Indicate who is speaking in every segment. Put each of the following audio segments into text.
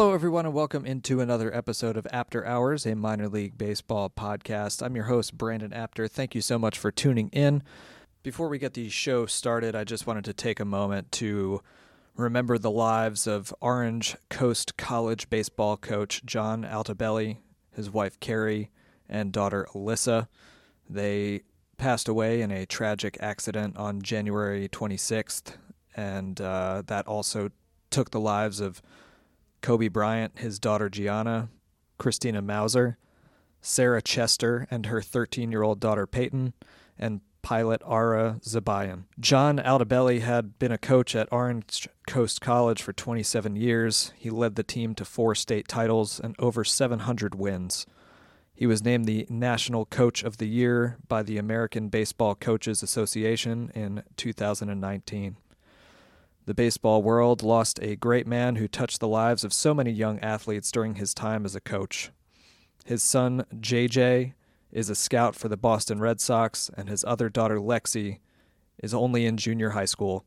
Speaker 1: Hello, everyone, and welcome into another episode of After Hours, a minor league baseball podcast. I'm your host, Brandon Apter. Thank you so much for tuning in. Before we get the show started, I just wanted to take a moment to remember the lives of Orange Coast College baseball coach John Altobelli, his wife Keri, and daughter Alyssa. They passed away in a tragic accident on January 26th, and uh, that also took the lives of Kobe Bryant, his daughter Gianna, Christina Mauser, Sarah Chester, and her 13 year old daughter Payton, and pilot Ara Zobayan. John Altobelli had been a coach at Orange Coast College for 27 years. He led the team to four state titles and over 700 wins. He was named the National Coach of the Year by the American Baseball Coaches Association in 2019. The baseball world lost a great man who touched the lives of so many young athletes during his time as a coach. His son, JJ, is a scout for the Boston Red Sox, and his other daughter, Lexi, is only in junior high school.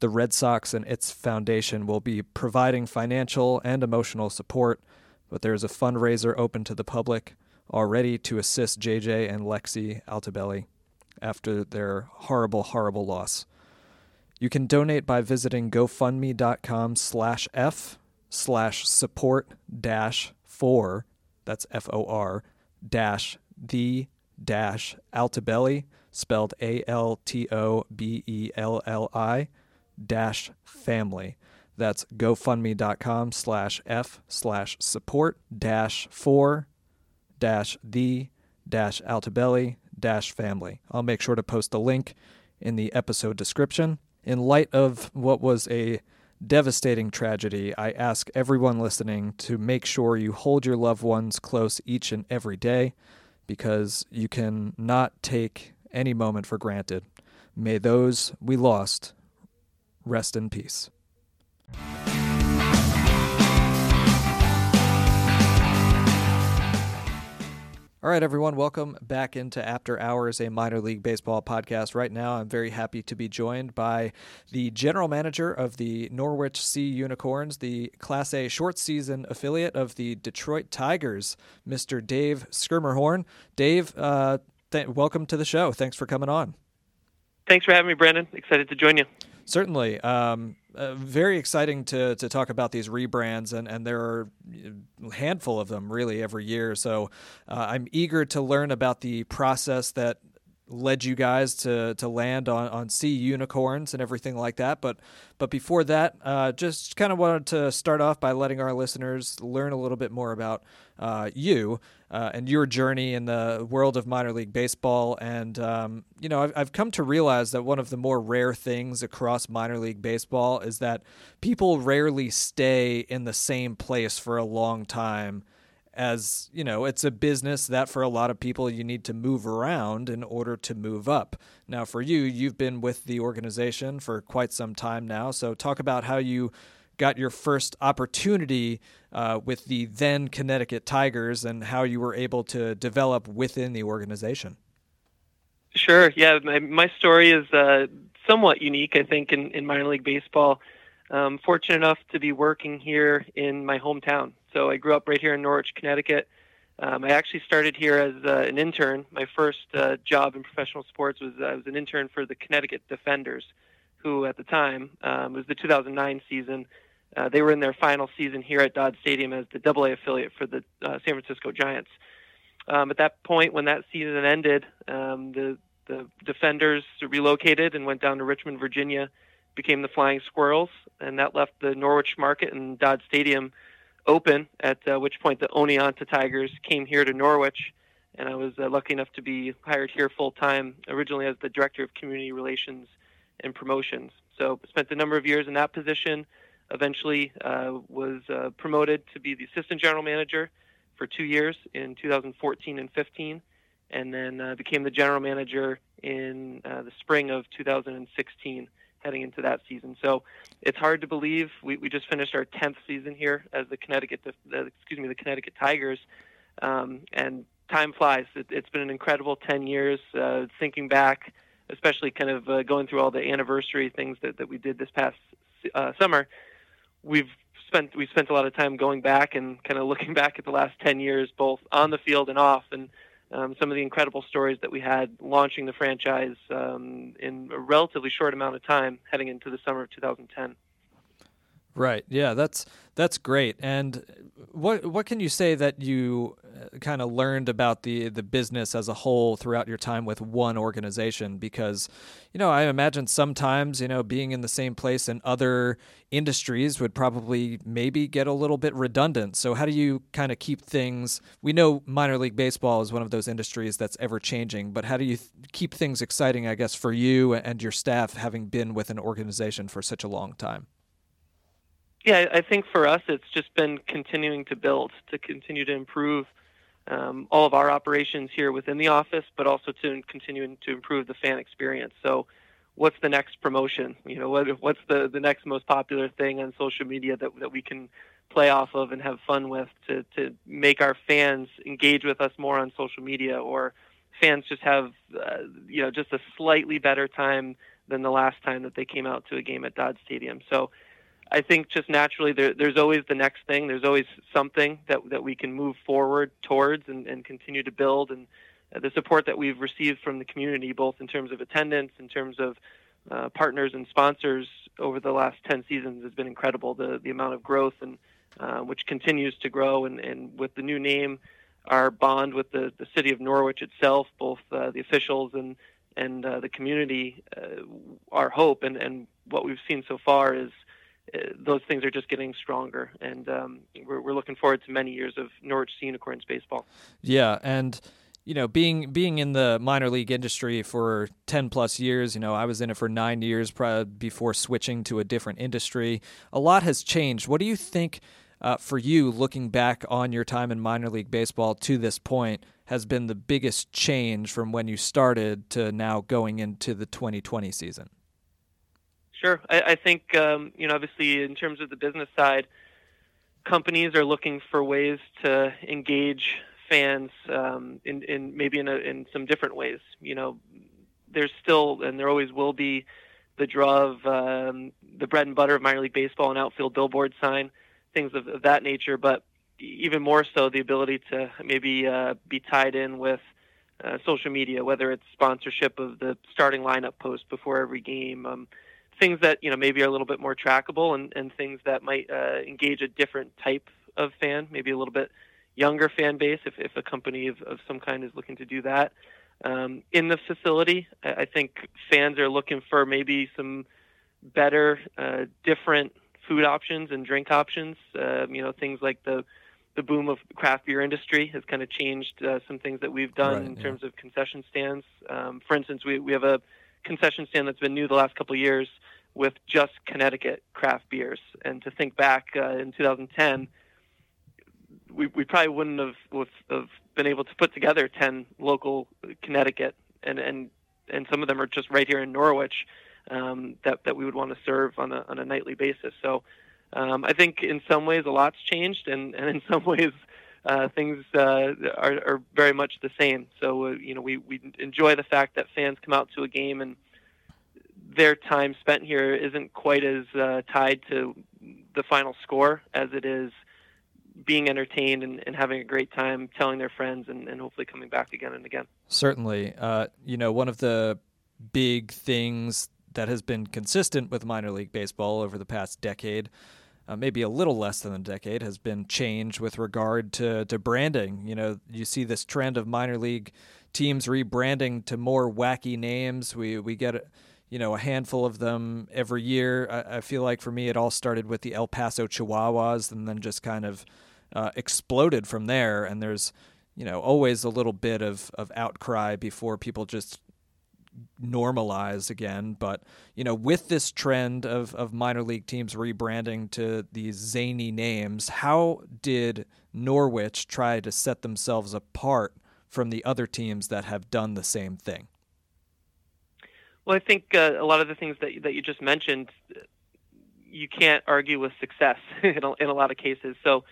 Speaker 1: The Red Sox and its foundation will be providing financial and emotional support, but there is a fundraiser open to the public already to assist JJ and Lexi Altobelli after their horrible, horrible loss. You can donate by visiting gofundme.com slash F slash support dash four, that's F O R, dash the dash Altobelli, spelled A L T O B E L L I, dash family. That's gofundme.com slash F slash support dash four dash the dash Altobelli dash family. I'll make sure to post the link in the episode description. In light of what was a devastating tragedy, I ask everyone listening to make sure you hold your loved ones close each and every day because you can not take any moment for granted. May those we lost rest in peace. All right, everyone, welcome back into After Hours, a minor league baseball podcast. Right now, I'm very happy to be joined by the general manager of the Norwich Sea Unicorns, the Class A short season affiliate of the Detroit Tigers, Mr. Dave Schermerhorn. Dave, uh, th- welcome to the show. Thanks for coming on.
Speaker 2: Thanks for having me, Brandon. Excited to join you.
Speaker 1: Certainly. Um, uh, very exciting to, to talk about these rebrands, and, and there are a handful of them really every year. So uh, I'm eager to learn about the process that led you guys to to land on on sea unicorns and everything like that. But but before that, uh, just kind of wanted to start off by letting our listeners learn a little bit more about uh, you uh, and your journey in the world of minor league baseball. And um, you know, I've, I've come to realize that one of the more rare things across minor league baseball is that people rarely stay in the same place for a long time as you know it's a business that for a lot of people you need to move around in order to move up. Now for you you've been with the organization for quite some time now. So talk about how you got your first opportunity uh, with the then connecticut tigers and how you were able to develop within the organization.
Speaker 2: Sure. Yeah my, my story is uh, somewhat unique i think in, in minor league baseball. Um, fortunate enough to be working here in my hometown so I grew up right here in Norwich, Connecticut. Um, I actually started here as uh, an intern. My first uh, job in professional sports was uh, I was an intern for the Connecticut Defenders, who at the time um, was the 2009 season. Uh, they were in their final season here at Dodd Stadium as the AA affiliate for the uh, San Francisco Giants. Um, at that point, when that season ended, um, the the Defenders relocated and went down to Richmond, Virginia, became the Flying Squirrels, and that left the Norwich market and Dodd Stadium open, at uh, which point the Oneonta Tigers came here to Norwich, and I was uh, lucky enough to be hired here full time, originally as the Director of Community Relations and Promotions. So spent a number of years in that position, eventually uh, was uh, promoted to be the Assistant General Manager for two years in 2014 and 15, and then uh, became the General Manager in uh, the spring of 2016 heading into that season. So it's hard to believe we, we just finished our 10th season here as the Connecticut, the, excuse me, the Connecticut Tigers, um, and time flies. It, has been an incredible 10 years. Uh, thinking back, especially kind of uh, going through all the anniversary things that, that we did this past uh, summer, we've spent we spent a lot of time going back and kind of looking back at the last 10 years, both on the field and off, and um, some of the incredible stories that we had launching the franchise um, in a relatively short amount of time, heading into the summer of 2010.
Speaker 1: Right. Yeah, that's that's great. And what what can you say that you uh, kind of learned about the the business as a whole throughout your time with one organization because you know, I imagine sometimes, you know, being in the same place in other industries would probably maybe get a little bit redundant. So how do you kind of keep things We know minor league baseball is one of those industries that's ever changing, but how do you th- keep things exciting I guess for you and your staff having been with an organization for such a long time?
Speaker 2: Yeah, I think for us, it's just been continuing to build, to continue to improve um, all of our operations here within the office, but also to continuing to improve the fan experience. So, what's the next promotion? You know, what, what's the, the next most popular thing on social media that, that we can play off of and have fun with to, to make our fans engage with us more on social media or fans just have, uh, you know, just a slightly better time than the last time that they came out to a game at Dodd Stadium. So, I think just naturally there, there's always the next thing. There's always something that that we can move forward towards and, and continue to build. And uh, the support that we've received from the community, both in terms of attendance, in terms of uh, partners and sponsors over the last 10 seasons, has been incredible. The the amount of growth and uh, which continues to grow, and, and with the new name, our bond with the, the city of Norwich itself, both uh, the officials and and uh, the community, uh, our hope and, and what we've seen so far is those things are just getting stronger, and um, we're, we're looking forward to many years of Norwich Sea Unicorns baseball.
Speaker 1: Yeah, and you know, being being in the minor league industry for ten plus years, you know, I was in it for nine years before switching to a different industry. A lot has changed. What do you think? Uh, for you, looking back on your time in minor league baseball to this point, has been the biggest change from when you started to now going into the 2020 season?
Speaker 2: Sure. I, I think, um, you know, obviously in terms of the business side, companies are looking for ways to engage fans um, in, in maybe in, a, in some different ways. You know, there's still, and there always will be, the draw of um, the bread and butter of minor league baseball and outfield billboard sign, things of, of that nature. But even more so, the ability to maybe uh, be tied in with uh, social media, whether it's sponsorship of the starting lineup post before every game, um, things that you know maybe are a little bit more trackable and, and things that might uh, engage a different type of fan, maybe a little bit younger fan base if, if a company of, of some kind is looking to do that. Um, in the facility, I, I think fans are looking for maybe some better, uh, different food options and drink options. Um, you know, things like the the boom of craft beer industry has kind of changed uh, some things that we've done right, in yeah. terms of concession stands. Um, for instance, we, we have a concession stand that's been new the last couple of years with just Connecticut craft beers. And to think back uh, in 2010, we, we probably wouldn't have, have been able to put together 10 local Connecticut, and, and, and some of them are just right here in Norwich um, that, that we would want to serve on a, on a nightly basis. So um, I think in some ways a lot's changed, and, and in some ways uh, things uh, are, are, very much the same. So uh, you know, we, we enjoy the fact that fans come out to a game and their time spent here isn't quite as uh, tied to the final score as it is being entertained and, and, having a great time telling their friends and, and hopefully coming back again and again.
Speaker 1: Certainly. Uh, you know, one of the big things that has been consistent with minor league baseball over the past decade uh, maybe a little less than a decade, has been changed with regard to, to branding. You know, you see this trend of minor league teams rebranding to more wacky names. We we get you know a handful of them every year. I, I feel like for me, it all started with the El Paso Chihuahuas, and then just kind of uh, exploded from there. And there's you know always a little bit of of outcry before people just normalize again. But you know, with this trend of of minor league teams rebranding to these zany names, how did Norwich try to set themselves apart from the other teams that have done the same thing?
Speaker 2: Well, I think uh, a lot of the things that that you just mentioned, you can't argue with success in a, in a lot of cases. So.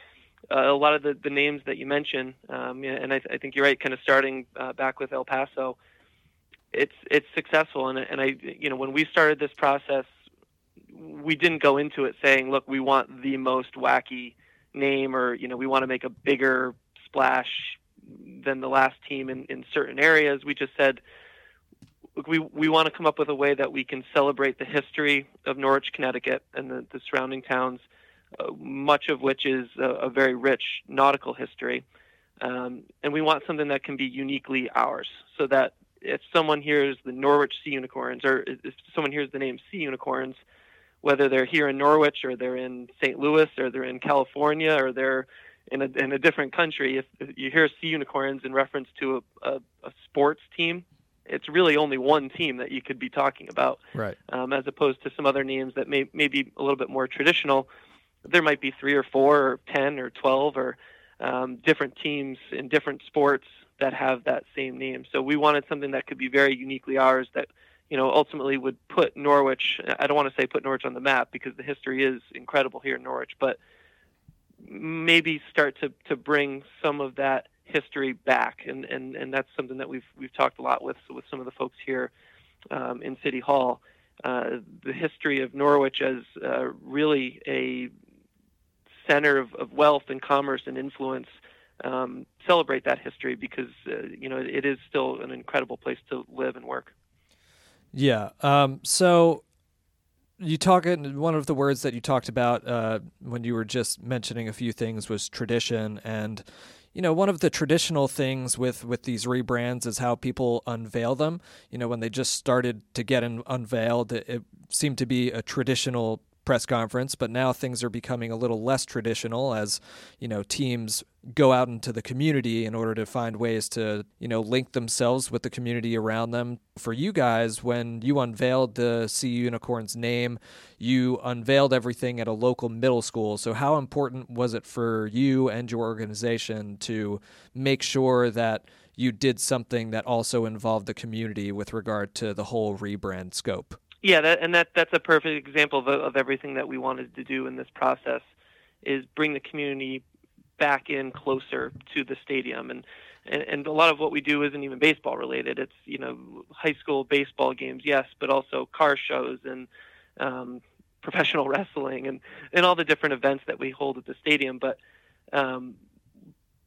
Speaker 2: Uh, a lot of the, the names that you mentioned, um, and I, I, think you're right, kind of starting uh, back with El Paso, it's it's successful and and I you know when we started this process we didn't go into it saying, look, we want the most wacky name or, you know, we want to make a bigger splash than the last team in, in certain areas. We just said, look, we, we want to come up with a way that we can celebrate the history of Norwich, Connecticut and the, the surrounding towns, uh, much of which is a, a very rich nautical history. Um, and we want something that can be uniquely ours so that if someone hears the Norwich Sea Unicorns or if someone hears the name Sea Unicorns, whether they're here in Norwich or they're in St. Louis or they're in California or they're in a, in a different country, if, you hear Sea Unicorns in reference to a, a, a, sports team, it's really only one team that you could be talking about,
Speaker 1: right?
Speaker 2: Um, as opposed to some other names that may, may be a little bit more traditional. There might be three or four or ten or twelve or um, different teams in different sports that have that same name. So we wanted something that could be very uniquely ours that you know ultimately would put Norwich I don't want to say put Norwich on the map because the history is incredible here in Norwich, but maybe start to to bring some of that history back and and and that's something that we've we've talked a lot with with some of the folks here um, in City Hall. Uh, the history of Norwich as uh, really a center of, of wealth and commerce and influence um, celebrate that history because uh, you know it is still an incredible place to live and work.
Speaker 1: Yeah. Um, so you talk in one of the words that you talked about uh, when you were just mentioning a few things was tradition and you know one of the traditional things with with these rebrands is how people unveil them you know when they just started to get unveiled it, it seemed to be a traditional press conference, but now things are becoming a little less traditional as, you know, teams go out into the community in order to find ways to, you know, link themselves with the community around them. For you guys, when you unveiled the Sea Unicorns name, you unveiled everything at a local middle school. So how important was it for you and your organization to make sure that you did something that also involved the community with regard to the whole rebrand scope?
Speaker 2: Yeah, that, and that that's a perfect example of, of everything that we wanted to do in this process is bring the community back in closer to the stadium. And, and and a lot of what we do isn't even baseball related. It's you know high school baseball games yes but also car shows and um, professional wrestling and and all the different events that we hold at the stadium. But um,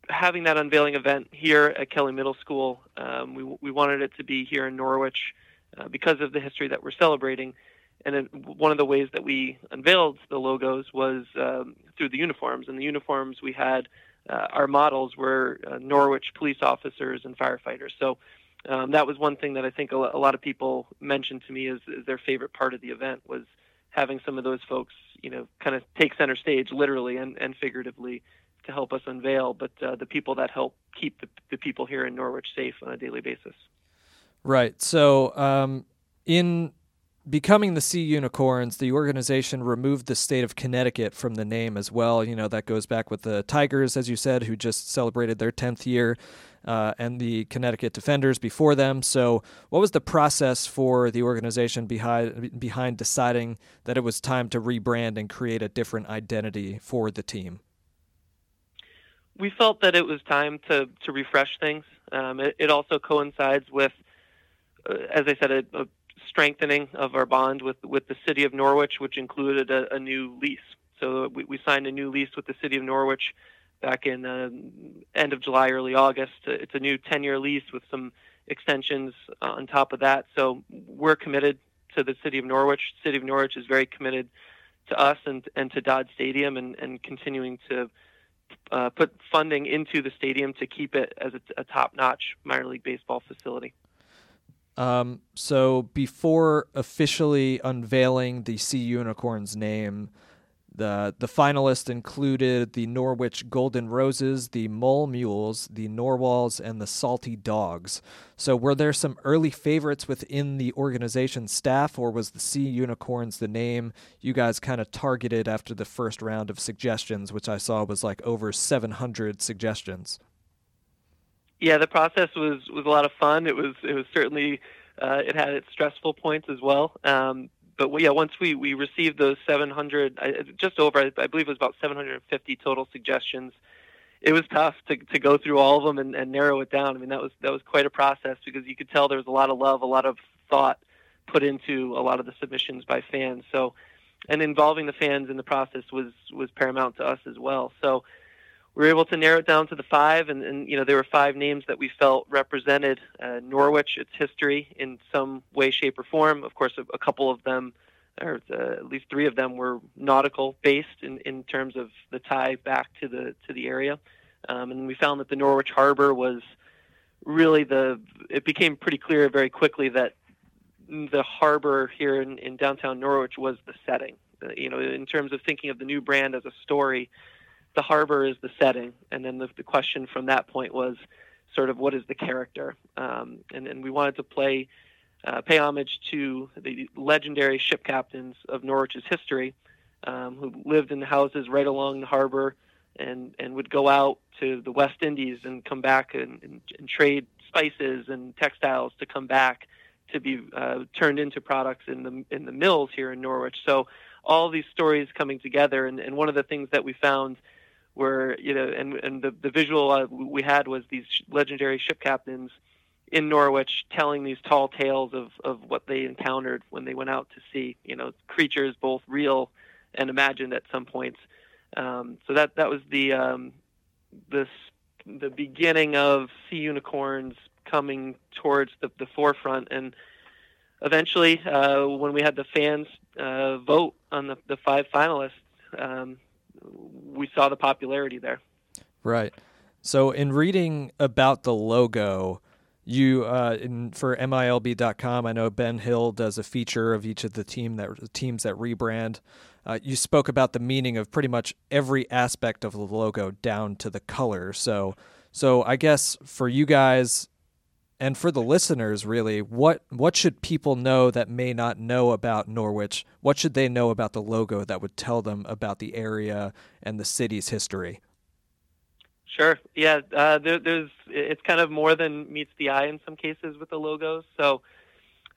Speaker 2: having that unveiling event here at Kelly Middle School um, we we wanted it to be here in Norwich uh, because of the history that we're celebrating. And one of the ways that we unveiled the logos was um, through the uniforms. And the uniforms we had, uh, our models were uh, Norwich police officers and firefighters. So um, that was one thing that I think a, lot of people mentioned to me as, as their favorite part of the event was having some of those folks, you know, kind of take center stage, literally and, and figuratively, to help us unveil, but uh, the people that help keep the, the people here in Norwich safe on a daily basis.
Speaker 1: Right. So, um, in becoming the Sea Unicorns, the organization removed the state of Connecticut from the name as well. You know, that goes back with the Tigers, as you said, who just celebrated their 10th year, uh, and the Connecticut Defenders before them. So, what was the process for the organization behind, behind deciding that it was time to rebrand and create a different identity for the team?
Speaker 2: We felt that it was time to, to refresh things. Um, it, it also coincides with as I said, a, a, strengthening of our bond with with the city of Norwich, which included a, a new lease. So we, we, signed a new lease with the city of Norwich back in uh, end of July, early August. It's a new 10-year lease with some extensions on top of that. So we're committed to the city of Norwich. The city of Norwich is very committed to us and, and to Dodd Stadium and, and continuing to uh, put funding into the stadium to keep it as a, a top-notch minor league baseball facility.
Speaker 1: Um, so before officially unveiling the Sea Unicorns name, the the finalists included the Norwich Golden Roses, the Mill Mules, the Narwhals, and the Salty Dogs. So were there some early favorites within the organization staff, or was the Sea Unicorns the name you guys kind of targeted after the first round of suggestions, which I saw was like over 700 suggestions?
Speaker 2: Yeah, the process was was a lot of fun. It was it was certainly uh, it had its stressful points as well. Um, but we, yeah, once we, we received those 700, just over, I, I believe it was about 750 total suggestions. It was tough to, to go through all of them and, and narrow it down. I mean, that was that was quite a process because you could tell there was a lot of love, a lot of thought put into a lot of the submissions by fans. So and involving the fans in the process was was paramount to us as well. So we were able to narrow it down to the five, and, and you know there were five names that we felt represented uh, Norwich, its history in some way, shape, or form. Of course, a, a couple of them, or uh, at least three of them, were nautical based in, in terms of the tie back to the to the area, um, and we found that the Norwich Harbor was really the. It became pretty clear very quickly that the harbor here in, in downtown Norwich was the setting. Uh, you know, in terms of thinking of the new brand as a story, the harbor is the setting, and then the, the question from that point was sort of what is the character, um, and, and we wanted to play, uh, pay homage to the legendary ship captains of Norwich's history, um, who lived in the houses right along the harbor, and and would go out to the West Indies and come back and, and, and trade spices and textiles to come back to be uh, turned into products in the in the mills here in Norwich. So all these stories coming together, and, and one of the things that we found were you know, and and the the visual uh, we had was these legendary ship captains in Norwich telling these tall tales of of what they encountered when they went out to sea. You know, creatures both real and imagined at some points. Um, so that that was the um, the the beginning of sea unicorns coming towards the, the forefront. And eventually, uh, when we had the fans uh, vote on the, the five finalists, um, we saw the popularity there.
Speaker 1: Right. So, in reading about the logo, you uh, in, for MILB.com, I know Ben Hill does a feature of each of the team that teams that rebrand. Uh, you spoke about the meaning of pretty much every aspect of the logo down to the color. So, so I guess for you guys, and for the listeners really what what should people know that may not know about Norwich? What should they know about the logo that would tell them about the area and the city's history?
Speaker 2: Sure. Yeah uh, there, there's it's kind of more than meets the eye in some cases with the logos so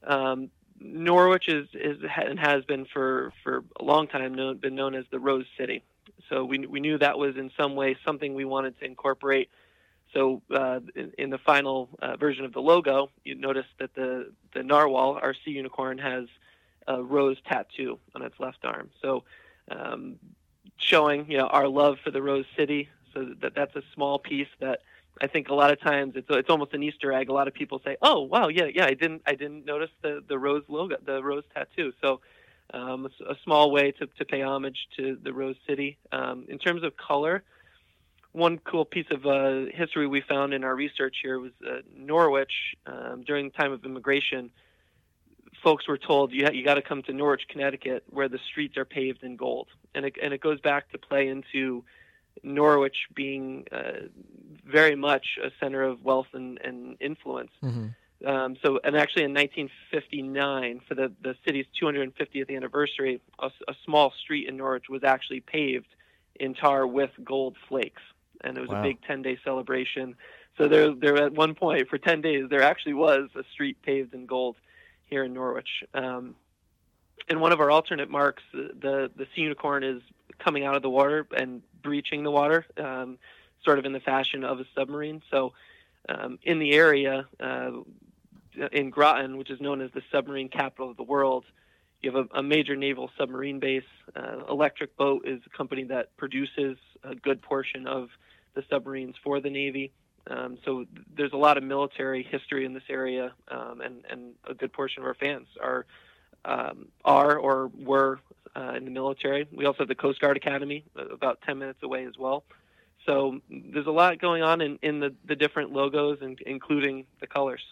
Speaker 2: um, Norwich is, is and has been for, for a long time known, been known as the Rose City. So we, we knew that was in some way something we wanted to incorporate so uh, in, in, the final uh, version of the logo, you notice that the, the narwhal, our sea unicorn, has a rose tattoo on its left arm. So um, showing you know our love for the Rose City. So that that's a small piece that I think a lot of times it's it's almost an Easter egg. A lot of people say, "Oh, wow, yeah, yeah, I didn't I didn't notice the the rose logo, the rose tattoo." So um, a, small way to to pay homage to the Rose City. Um, in terms of color, one cool piece of uh, history we found in our research here was uh, Norwich um, during the time of immigration. Folks were told you ha- you got to come to Norwich, Connecticut, where the streets are paved in gold, and it and it goes back to play into Norwich being uh, very much a center of wealth and, and influence. Mm-hmm. Um, so, and actually in 1959, for the, the city's 250th anniversary, a, a small street in Norwich was actually paved in tar with gold flakes and it was wow. a big 10 day celebration. So there, there at one point for 10 days, there actually was a street paved in gold here in Norwich. Um, and one of our alternate marks, the the sea unicorn is coming out of the water and breaching the water, um, sort of in the fashion of a submarine. So um, in the area, uh, in Groton, which is known as the submarine capital of the world, you have a, a major naval submarine base. Uh, Electric Boat is a company that produces a good portion of the submarines for the Navy. Um, so there's a lot of military history in this area, um, and and a good portion of our fans are um, are or were uh, in the military. We also have the Coast Guard Academy uh, about 10 minutes away as well. So there's a lot going on in, in the, the different logos, and including the colors.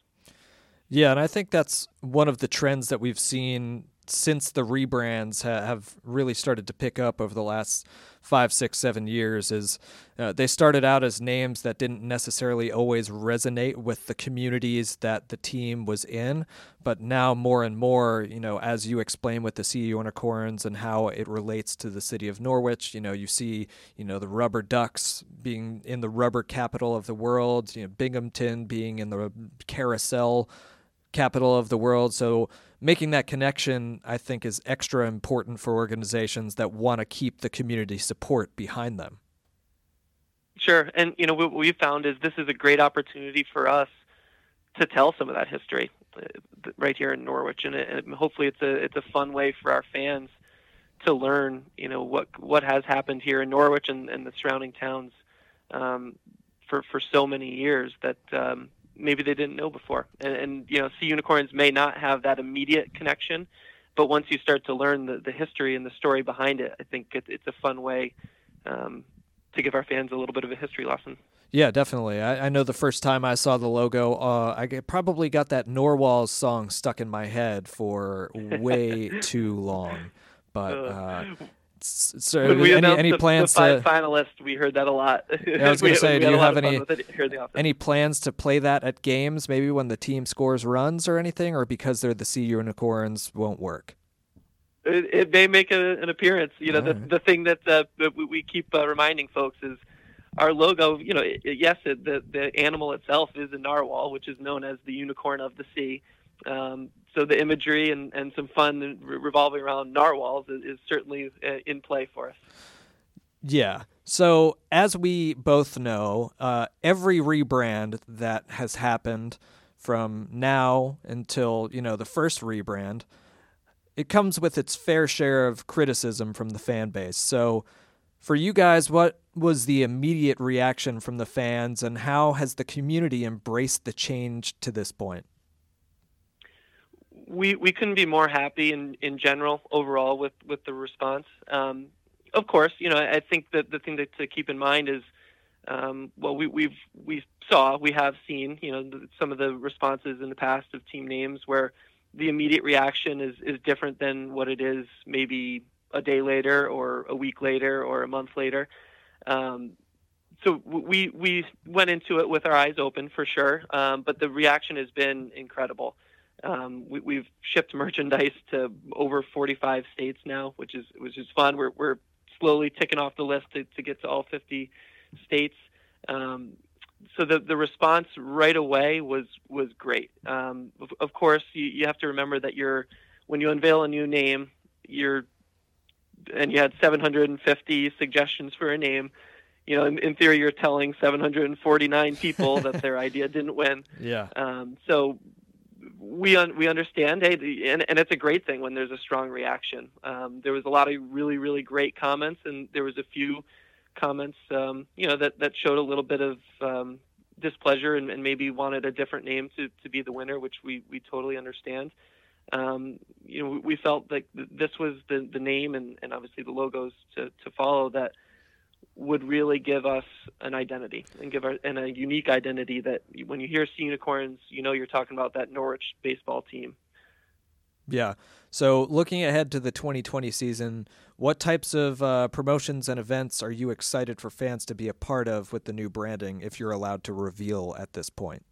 Speaker 1: Yeah, and I think that's one of the trends that we've seen since the rebrands ha- have really started to pick up over the last five, six, seven years, is uh, they started out as names that didn't necessarily always resonate with the communities that the team was in, but now more and more, you know, as you explain with the Sea Unicorns and how it relates to the city of Norwich, you know, you see, you know, the rubber ducks being in the rubber capital of the world, you know, Binghamton being in the carousel capital of the world. So making that connection, I think, is extra important for organizations that want to keep the community support behind them.
Speaker 2: Sure, and you know what we found is this is a great opportunity for us to tell some of that history uh, right here in Norwich, and, it, and hopefully it's a it's a fun way for our fans to learn, you know, what what has happened here in Norwich and, and the surrounding towns um, for for so many years that um, maybe they didn't know before. And, and you know, sea unicorns may not have that immediate connection, but once you start to learn the, the history and the story behind it, I think it, it's a fun way um, to give our fans a little bit of a history lesson.
Speaker 1: Yeah, definitely. I, I know the first time I saw the logo, uh, I probably got that Narwhal's song stuck in my head for way too long. But uh, so
Speaker 2: when
Speaker 1: any, any plans
Speaker 2: the five
Speaker 1: to
Speaker 2: finalists? We heard that a lot.
Speaker 1: Yeah, I was going to say, do you have any any plans to play that at games? Maybe when the team scores runs or anything, or because they're the Sea Unicorns, won't work.
Speaker 2: It, it may make a, an appearance. You know, the right. the thing that, uh, that we keep uh, reminding folks is our logo. You know, it, yes, the the animal itself is a narwhal, which is known as the unicorn of the sea. Um, so the imagery and, and some fun revolving around narwhals is, is certainly uh, in play for us.
Speaker 1: Yeah. So as we both know, uh, every rebrand that has happened from now until you know the first rebrand, it comes with its fair share of criticism from the fan base. So for you guys, what was the immediate reaction from the fans, and how has the community embraced the change to this point?
Speaker 2: We we couldn't be more happy in in general overall with with the response. Um, of course, you know I think that the thing that to keep in mind is um, well we we've we saw we have seen you know some of the responses in the past of team names where the immediate reaction is is different than what it is maybe a day later or a week later or a month later. Um, so we we went into it with our eyes open for sure, um, but the reaction has been incredible. Um, we, have shipped merchandise to over 45 states now, which is which is fun. We're we're slowly ticking off the list to, to get to all 50 states. Um, so the the response right away was was great. Um, of, of, course, you, you have to remember that you're when you unveil a new name, you're and you had 750 suggestions for a name. You know, in, in theory, you're telling 749 people that their idea didn't win.
Speaker 1: Yeah.
Speaker 2: Um, so we un- we understand, hey, the, and and it's a great thing when there's a strong reaction. Um, there was a lot of really really great comments, and there was a few comments, um, you know, that that showed a little bit of um, displeasure and, and, maybe wanted a different name to to be the winner, which we we totally understand. Um, you know, we felt like this was the the name and and obviously the logos to to follow that would really give us an identity and give our and a unique identity that when you hear sea unicorns, you know you're talking about that Norwich baseball team.
Speaker 1: Yeah. So looking ahead to the 2020 season, what types of uh, promotions and events are you excited for fans to be a part of with the new branding, if you're allowed to reveal at this point?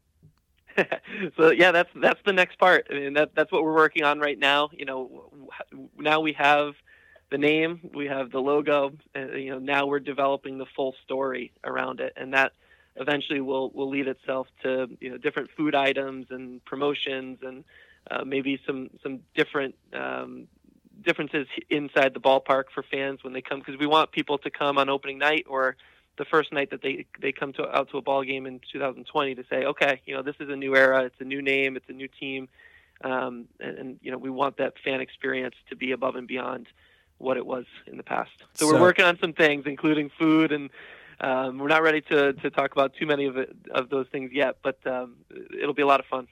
Speaker 2: so yeah, that's that's the next part. I mean, that that's what we're working on right now. You know, now we have the name, we have the logo. Uh, you know, now we're developing the full story around it, and that eventually will will lead itself to you know different food items and promotions and uh, maybe some some different um, differences inside the ballpark for fans when they come because we want people to come on opening night or the first night that they they come to out to a ball game in 2020 to say okay you know this is a new era it's a new name it's a new team um, and, and you know we want that fan experience to be above and beyond what it was in the past. So, so we're working on some things, including food, and um, we're not ready to, to talk about too many of it, of those things yet. But um, it'll be a lot of fun.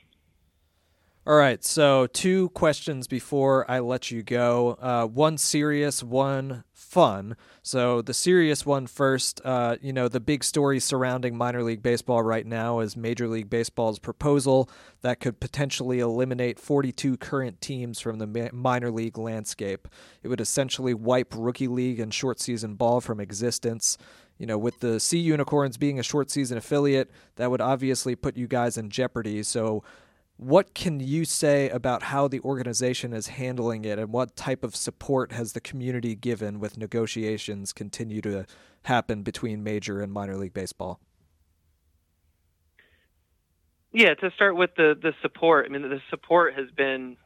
Speaker 1: All right, so two questions before I let you go. Uh, one serious, one fun. So the serious one first. Uh, you know, the big story surrounding minor league baseball right now is Major League Baseball's proposal that could potentially eliminate 42 current teams from the minor league landscape. It would essentially wipe rookie league and short season ball from existence. You know, with the Sea Unicorns being a short season affiliate, that would obviously put you guys in jeopardy. So what can you say about how the organization is handling it and what type of support has the community given with negotiations continue to happen between major and minor league baseball?
Speaker 2: Yeah, to start with the the support, I mean the support has been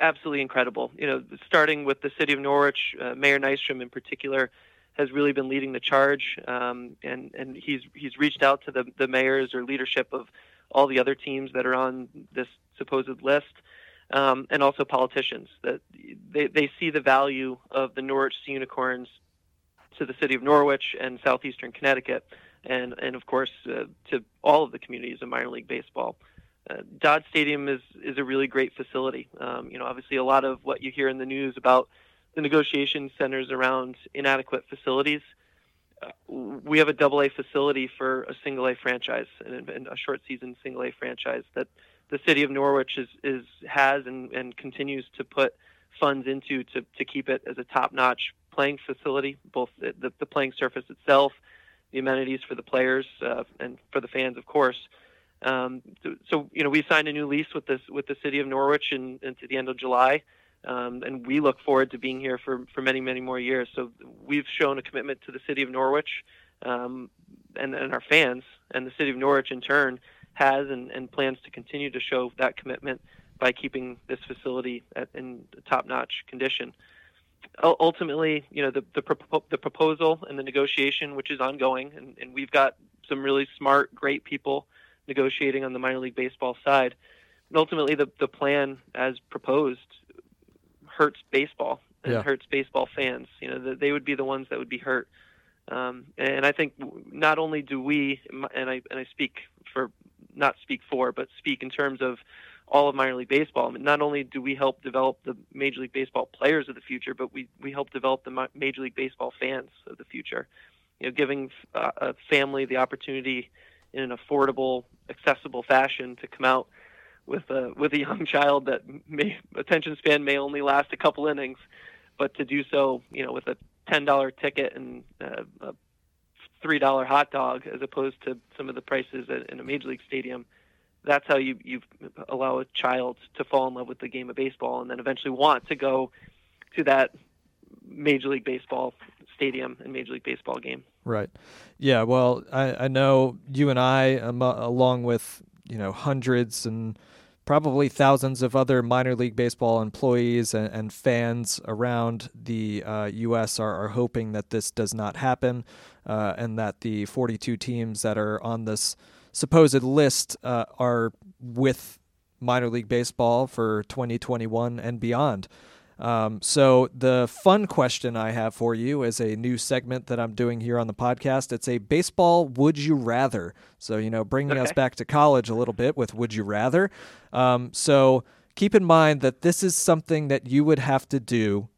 Speaker 2: absolutely incredible. You know, starting with the city of Norwich, uh, Mayor Nystrom in particular has really been leading the charge, um, and and he's he's reached out to the the mayors or leadership of all the other teams that are on this supposed list. um, and also politicians. That they, they see the value of the Norwich Sea Unicorns to the city of Norwich and southeastern Connecticut, and and of course uh, to all of the communities of minor league baseball. Uh, Dodd Stadium is is a really great facility. Um, you know, obviously a lot of what you hear in the news about the negotiation centers around inadequate facilities. We have a double A facility for a single A franchise and, a short season single A franchise that the city of Norwich is, is has and, and continues to put funds into to, to keep it as a top notch playing facility, both the, the, playing surface itself, the amenities for the players uh, and for the fans, of course. Um, so, so, you know, we signed a new lease with this with the city of Norwich and the end of July, um, and we look forward to being here for, for many many more years. So we've shown a commitment to the city of Norwich um, and, and our fans, and the city of Norwich in turn has and, and plans to continue to show that commitment by keeping this facility at, in top-notch condition. Ultimately, you know, the, the, the, proposal and the negotiation, which is ongoing, and, and we've got some really smart, great people negotiating on the minor league baseball side. And ultimately, the, the plan as proposed hurts baseball and yeah. hurts baseball fans. You know, they would be the ones that would be hurt. Um, and I think not only do we, and I and I speak for not speak for, but speak in terms of all of minor league baseball. I mean, not only do we help develop the Major League Baseball players of the future, but we, we help develop the Major League Baseball fans of the future. You know, giving uh, a family the opportunity in an affordable, accessible fashion to come out with a with a young child that may attention span may only last a couple innings, but to do so, you know, with a ten dollar ticket and uh, a three dollar hot dog as opposed to some of the prices in a major league stadium. That's how you you allow a child to fall in love with the game of baseball and then eventually want to go to that major league baseball stadium and major league baseball game.
Speaker 1: Right. Yeah. Well, I, I know you and I, along with you know hundreds and probably thousands of other minor league baseball employees and, and fans around the uh, U.S. Are, are, hoping that this does not happen uh, and that the 42 teams that are on this supposed list uh, are with minor league baseball for 2021 and beyond. Um, so the fun question I have for you is a new segment that I'm doing here on the podcast. It's a baseball would you rather. So you know, bringing okay. us back to college a little bit with would you rather. Um, so keep in mind that this is something that you would have to do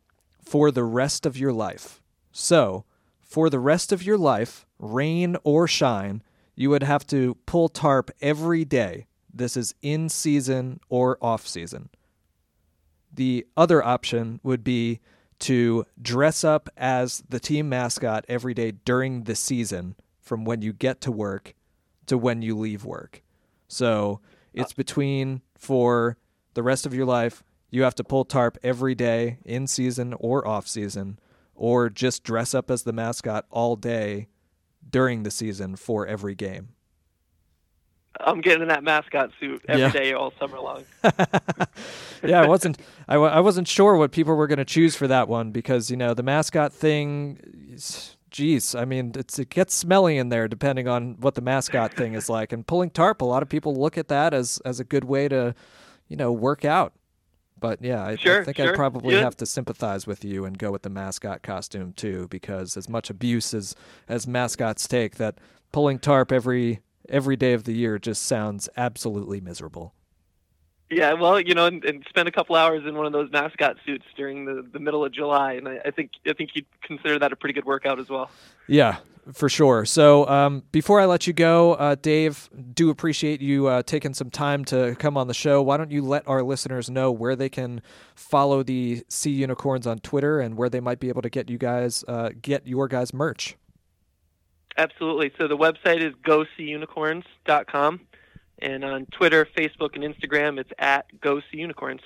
Speaker 1: for the rest of your life. So for the rest of your life, rain or shine, you would have to pull tarp every day. This is in season or off season. The other option would be to dress up as the team mascot every day during the season from when you get to work to when you leave work. So it's between for the rest of your life, you have to pull tarp every day in season or off season, or just dress up as the mascot all day during the season for every game.
Speaker 2: I'm getting in that mascot suit every yeah. day all summer long.
Speaker 1: yeah, I wasn't I, I wasn't sure what people were going to choose for that one because you know the mascot thing. Is, geez, I mean it's it gets smelly in there depending on what the mascot thing is like. And pulling tarp, a lot of people look at that as as a good way to, you know, work out. But yeah, I,
Speaker 2: sure,
Speaker 1: I think
Speaker 2: sure.
Speaker 1: I'd probably
Speaker 2: yeah.
Speaker 1: have to sympathize with you and go with the mascot costume too, because as much abuse as as mascots take, that pulling tarp every every day of the year just sounds absolutely miserable.
Speaker 2: Yeah, well, you know, and, and spend a couple hours in one of those mascot suits during the, the middle of July, and I, I think I think you'd consider that a pretty good workout as well.
Speaker 1: Yeah, for sure. So um, before I let you go, uh, Dave, do appreciate you uh, taking some time to come on the show. Why don't you let our listeners know where they can follow the Sea Unicorns on Twitter and where they might be able to get you guys uh, get your guys merch?
Speaker 2: Absolutely. So the website is goseaunicorns.com. And on Twitter, Facebook, and Instagram, it's at goseaunicorns.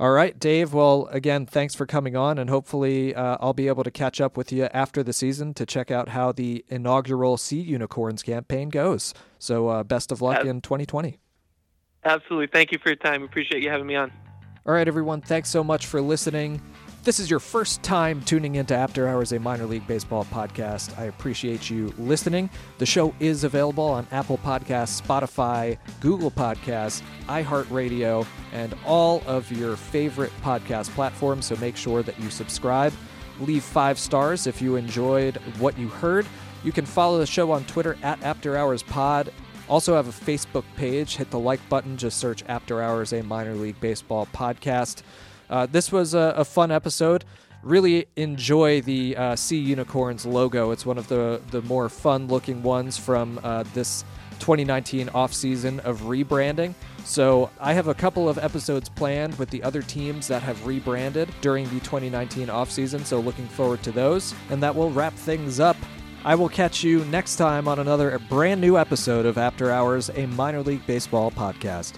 Speaker 1: All right, Dave. Well, again, thanks for coming on, and hopefully, uh, I'll be able to catch up with you after the season to check out how the inaugural Sea Unicorns campaign goes. So, uh, best of luck in 2020.
Speaker 2: Absolutely. Thank you for your time. Appreciate you having me on.
Speaker 1: All right, everyone. Thanks so much for listening. This is your first time tuning into After Hours, a minor league baseball podcast, I appreciate you listening. The show is available on Apple Podcasts, Spotify, Google Podcasts, iHeartRadio, and all of your favorite podcast platforms. So make sure that you subscribe. Leave five stars if you enjoyed what you heard. You can follow the show on Twitter at After Hours Pod. Also have a Facebook page. Hit the like button. Just search After Hours, a minor league baseball podcast. Uh, this was a, a, fun episode. Really enjoy the uh, Sea Unicorns logo. It's one of the, the more fun looking ones from uh, this 2019 offseason of rebranding. So I have a couple of episodes planned with the other teams that have rebranded during the 2019 offseason. So looking forward to those. And that will wrap things up. I will catch you next time on another brand new episode of After Hours, a minor league baseball podcast.